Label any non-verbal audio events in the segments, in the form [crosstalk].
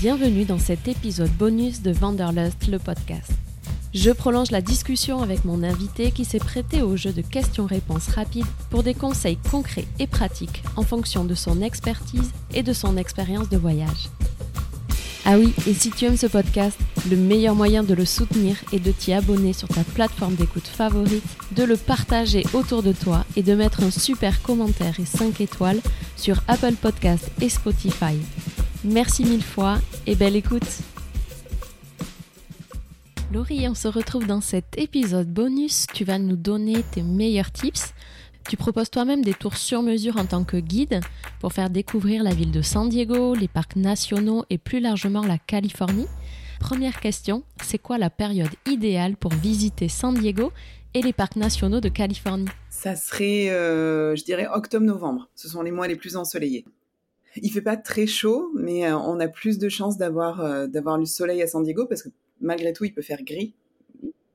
Bienvenue dans cet épisode bonus de Wanderlust, le podcast. Je prolonge la discussion avec mon invité qui s'est prêté au jeu de questions-réponses rapides pour des conseils concrets et pratiques en fonction de son expertise et de son expérience de voyage. Ah oui, et si tu aimes ce podcast, le meilleur moyen de le soutenir est de t'y abonner sur ta plateforme d'écoute favorite, de le partager autour de toi et de mettre un super commentaire et 5 étoiles sur Apple Podcast et Spotify. Merci mille fois et belle écoute Laurie, on se retrouve dans cet épisode bonus. Tu vas nous donner tes meilleurs tips. Tu proposes toi-même des tours sur mesure en tant que guide pour faire découvrir la ville de San Diego, les parcs nationaux et plus largement la Californie. Première question, c'est quoi la période idéale pour visiter San Diego et les parcs nationaux de Californie? Ça serait, euh, je dirais, octobre-novembre. Ce sont les mois les plus ensoleillés. Il fait pas très chaud, mais euh, on a plus de chances d'avoir euh, d'avoir le soleil à San Diego parce que malgré tout, il peut faire gris.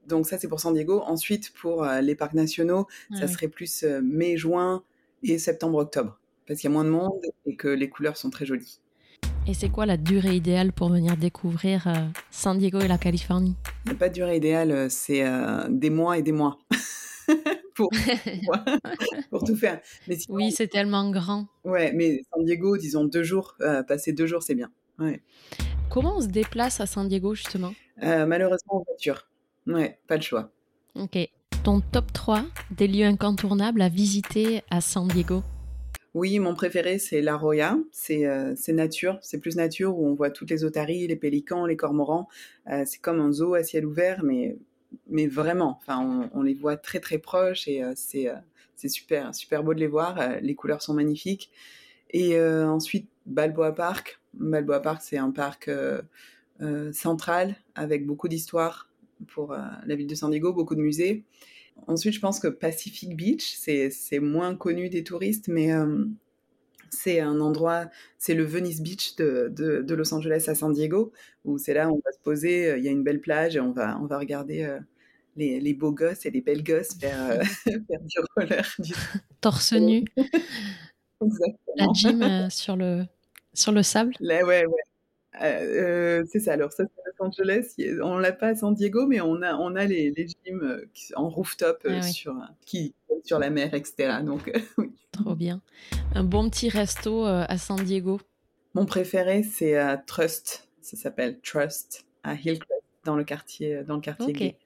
Donc ça, c'est pour San Diego. Ensuite, pour les parcs nationaux, ça serait plus mai, juin et septembre-octobre parce qu'il y a moins de monde et que les couleurs sont très jolies. Et c'est quoi la durée idéale pour venir découvrir San Diego et la Californie? Il n'y a pas de durée idéale, c'est des mois et des mois. [laughs] [laughs] pour, pour, tout faire. Mais oui, c'est tellement grand. Ouais, mais San Diego, disons deux jours, passer deux jours, c'est bien. Ouais. Comment on se déplace à San Diego, justement? Malheureusement en voiture. Ouais, pas le choix. Ok. Ton top 3 des lieux incontournables à visiter à San Diego? Oui, mon préféré, c'est La Roya. C'est nature, c'est plus nature où on voit toutes les otaries, les pélicans, les cormorans. c'est comme un zoo à ciel ouvert, mais, mais vraiment, enfin, on, les voit très très proches et c'est super, super beau de les voir. les couleurs sont magnifiques. Et ensuite, Balboa Park. Balboa Park, c'est un parc central avec beaucoup d'histoire pour la ville de San Diego, beaucoup de musées. Ensuite, je pense que Pacific Beach, c'est moins connu des touristes, mais euh, c'est un endroit, c'est le Venice Beach de, de, Los Angeles à San Diego, où c'est là où on va se poser, euh, il y a une belle plage et on va, on va regarder euh, les, les, beaux gosses et les belles gosses faire, [laughs] faire du roller. Du... [laughs] Torse nu. [laughs] La gym sur, le, sur le sable. Là, ouais, ouais. Euh, c'est ça. Alors ça, c'est Los Angeles. On l'a pas à San Diego, mais on a on a les, les gyms euh, en rooftop euh, ah sur qui sur la mer, etc. Donc [laughs] Trop bien. Un bon petit resto à San Diego. Mon préféré, c'est à Trust. Ça s'appelle Trust à Hillcrest dans le quartier dans le quartier gay.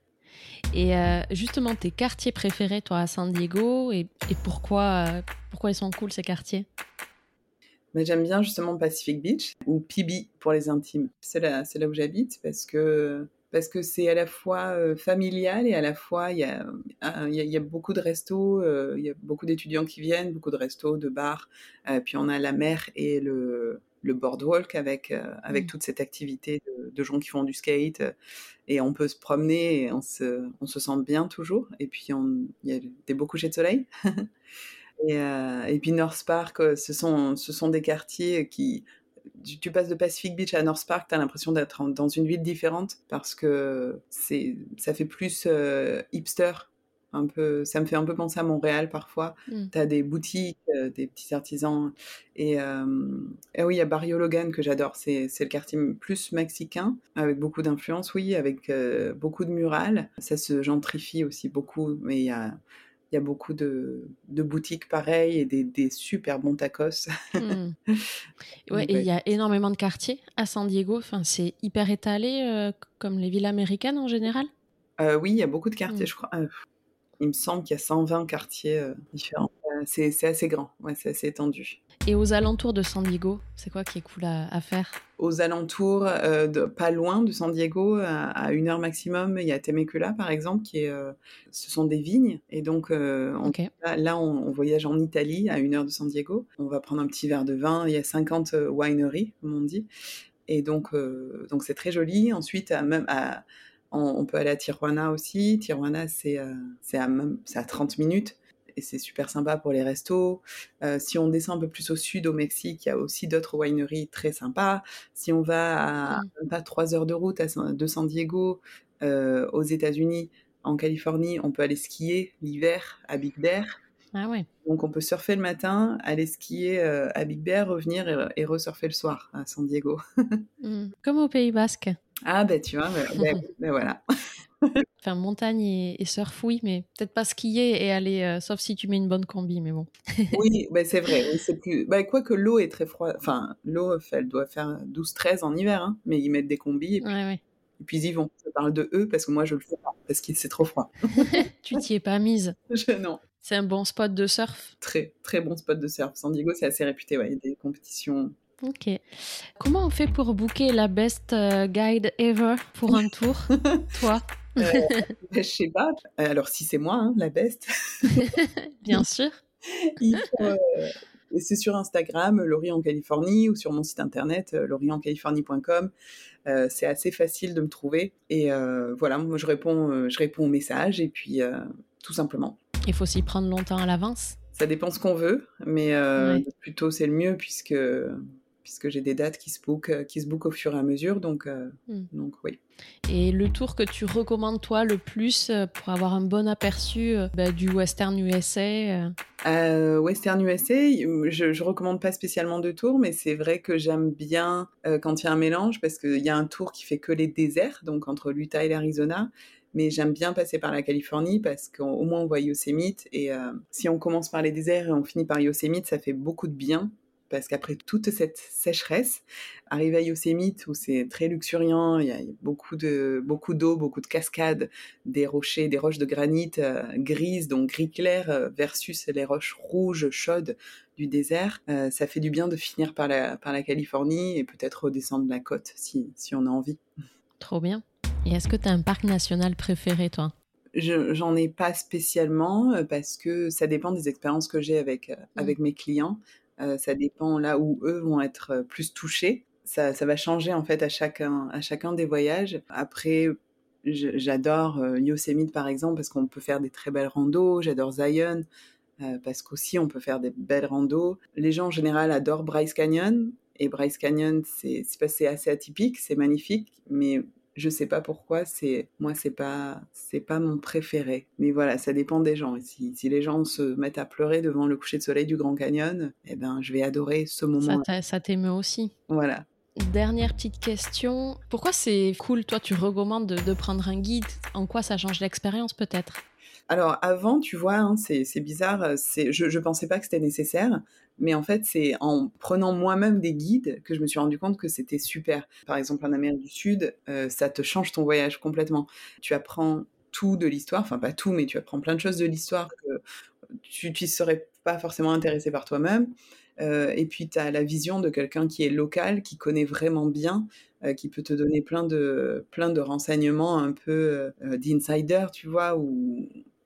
Et justement, tes quartiers préférés, toi, à San Diego, et, et pourquoi, pourquoi ils sont cool ces quartiers? J'aime bien justement Pacific Beach ou PB pour les intimes. C'est là, c'est là où j'habite parce que parce que c'est à la fois euh, familial et à la fois il y a, il y a, beaucoup de restos, euh, il y a beaucoup d'étudiants qui viennent, beaucoup de restos, de bars. Euh, puis on a la mer et le, le boardwalk avec avec mmh. toute cette activité de, de, gens qui font du skate et on peut se promener et on se on se sent bien toujours. Et puis il y a des beaux couchers de soleil. [laughs] Et, euh, et, puis North Park, euh, ce sont, ce sont des quartiers qui... Tu, passes de Pacific Beach à North Park, tu as l'impression d'être dans une ville différente parce que c'est, ça fait plus euh, hipster. Un peu, ça me fait un peu penser à Montréal parfois. Mmh. Tu as des boutiques, des petits artisans. Et, et oui, il y a Barrio Logan que j'adore. C'est, c'est le quartier plus mexicain, avec beaucoup d'influence, oui, avec beaucoup de murales. Ça se gentrifie aussi beaucoup, mais il y a il y a beaucoup de, de boutiques pareilles et des, des, super bons tacos. Mmh. [laughs] Ouais, et il y a énormément de quartiers à San Diego. Enfin, c'est hyper étalé, euh, comme les villes américaines en général. Euh, oui, il y a beaucoup de quartiers, mmh. je crois. Euh, il me semble qu'il y a 120 quartiers différents. c'est assez grand, ouais, c'est assez étendu. Et aux alentours de San Diego, c'est quoi qui est cool à, faire? Aux alentours, euh, de, pas loin de San Diego, à, une heure maximum, il y a Temecula par exemple, qui est, euh, ce sont des vignes. Et donc euh, là, on, voyage en Italie, à une heure de San Diego. On va prendre un petit verre de vin. Il y a 50 wineries, comme on dit. Et donc, donc c'est très joli. Ensuite, même on, peut aller à Tijuana aussi. Tijuana, c'est c'est à, à 30 minutes et c'est super sympa pour les restos. Euh, si on descend un peu plus au sud, au Mexique, il y a aussi d'autres wineries très sympas. Si on va à mmh. pas trois heures de route à, de San Diego, euh, aux États-Unis, en Californie, on peut aller skier l'hiver à Big Bear. Ah ouais. Donc on peut surfer le matin, aller skier à Big Bear, revenir et, et resurfer le soir à San Diego. Hmm. [laughs] Comme au Pays Basque. Ah ben tu vois, ben, ben voilà. [laughs] enfin, montagne et, surf, oui, mais peut-être pas skier et aller, euh, sauf si tu mets une bonne combi, mais bon. [laughs] oui, ben c'est vrai. c'est plus... bah, quoi que l'eau est très froide. Enfin, l'eau, elle doit faire 12-13 en hiver, hein, mais ils mettent des combis et puis, et puis ils y vont. Je parle de eux parce que moi, je le fais pas, parce que c'est trop froid. [laughs] tu t'y es pas mise [laughs] je, Non. C'est un bon spot de surf Très, très bon spot de surf. San Diego, c'est assez réputé, ouais. Il y a des compétitions Ok. Comment on fait pour booker la best euh, guide ever pour un tour, toi? Euh, [laughs] Je sais pas. Alors si c'est moi, hein, la best. [laughs] Bien sûr. [laughs] Euh, c'est sur Instagram, Laurie en Californie, ou sur mon site internet, lauriencalifornie.com. c'est assez facile de me trouver. Et voilà, moi je réponds, je réponds aux messages et puis tout simplement. Il faut s'y prendre longtemps à l'avance. Ça dépend ce qu'on veut, mais plutôt c'est le mieux puisque puisque j'ai des dates qui se bookent, euh, qui se bookent au fur et à mesure, donc, euh, hmm. donc oui. Et le tour que tu recommandes toi le plus euh, pour avoir un bon aperçu bah, du Western USA Western USA, je, je recommande pas spécialement de tour, mais c'est vrai que j'aime bien quand il y a un mélange parce qu'il y a un tour qui fait que les déserts, donc entre l'Utah et l'Arizona mais j'aime bien passer par la Californie parce qu'au moins on voit Yosemite et si on commence par les déserts et on finit par Yosemite, ça fait beaucoup de bien parce qu'après toute cette sécheresse, arriver à Yosemite où c'est très luxuriant, il y a beaucoup de beaucoup d'eau, beaucoup de cascades, des rochers, des roches de granit euh, grises, donc gris clair euh, versus les roches rouges chaudes du désert, euh, ça fait du bien de finir par la par la Californie et peut-être redescendre la côte si si on a envie. Trop bien. Et est-ce que tu as un parc national préféré toi? J'en ai pas spécialement parce que ça dépend des expériences que j'ai avec, mmh. avec mes clients. Euh, ça dépend là où eux vont être euh, plus touchés. Ça, ça, va changer en fait à chacun, à chacun des voyages. Après, j'adore euh, Yosemite par exemple parce qu'on peut faire des très belles randos. J'adore Zion parce qu'aussi on peut faire des belles randos. Les gens en général adorent Bryce Canyon et Bryce Canyon c'est assez atypique, c'est magnifique, mais je sais pas pourquoi, c'est moi c'est pas c'est pas mon préféré. Mais voilà, ça dépend des gens. Si, si les gens se mettent à pleurer devant le coucher de soleil du Grand Canyon, eh ben je vais adorer ce moment. Ça t'émeut aussi. Voilà. Dernière petite question. Pourquoi c'est cool, toi, tu recommandes de prendre un guide? En quoi ça change l'expérience peut-être? Alors avant, tu vois, hein, c'est bizarre, euh, je ne pensais pas que c'était nécessaire, mais en fait, c'est en prenant moi-même des guides que je me suis rendu compte que c'était super. Par exemple, en Amérique du Sud, euh, ça te change ton voyage complètement. Tu apprends tout de l'histoire, enfin pas tout, mais tu apprends plein de choses de l'histoire que tu ne serais pas forcément intéressé par toi-même. Euh, et puis, tu as la vision de quelqu'un qui est local, qui connaît vraiment bien, qui peut te donner plein de, plein de renseignements un peu d'insider, tu vois,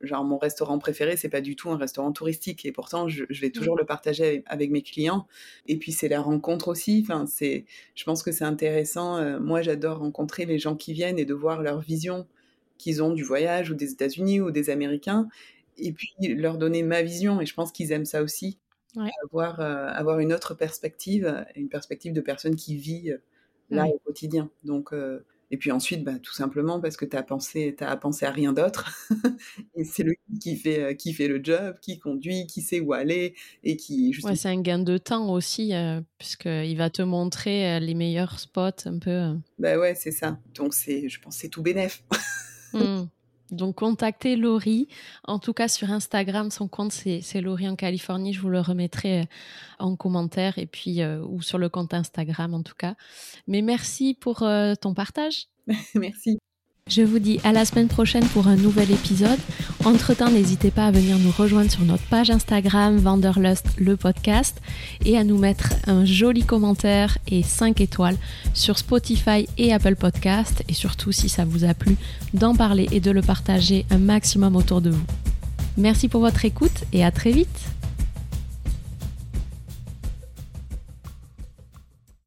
genre mon restaurant préféré, c'est pas du tout un restaurant touristique et pourtant je, vais mmh. toujours le partager avec mes clients. Et puis c'est la rencontre aussi. Enfin, c'est, je pense que c'est intéressant. Euh, moi, j'adore rencontrer les gens qui viennent et de voir leur vision qu'ils ont du voyage ou des États-Unis ou des Américains et puis leur donner ma vision. Et je pense qu'ils aiment ça aussi. Avoir, euh, avoir une autre perspective, une perspective de personne qui vit euh, là au quotidien. Donc, et puis ensuite, bah, tout simplement parce que tu as pensé, as pensé à rien d'autre. [laughs] et c'est lui qui fait, euh, qui fait le job, qui conduit, qui sait où aller et qui. Ouais, c'est un gain de temps aussi, euh, puisqu'il va te montrer euh, les meilleurs spots un peu. Bah ouais, c'est ça. Donc c'est, je pense, c'est tout bénef. Mmh. Donc contactez Laurie. En tout cas sur Instagram, son compte c'est Laurie en Californie. Je vous le remettrai euh, en commentaire et puis euh, ou sur le compte Instagram en tout cas. Mais merci pour euh, ton partage. [laughs] merci. Je vous dis à la semaine prochaine pour un nouvel épisode. Entre-temps, n'hésitez pas à venir nous rejoindre sur notre page Instagram Vanderlust le podcast et à nous mettre un joli commentaire et 5 étoiles sur Spotify et Apple Podcast et surtout si ça vous a plu d'en parler et de le partager un maximum autour de vous. Merci pour votre écoute et à très vite.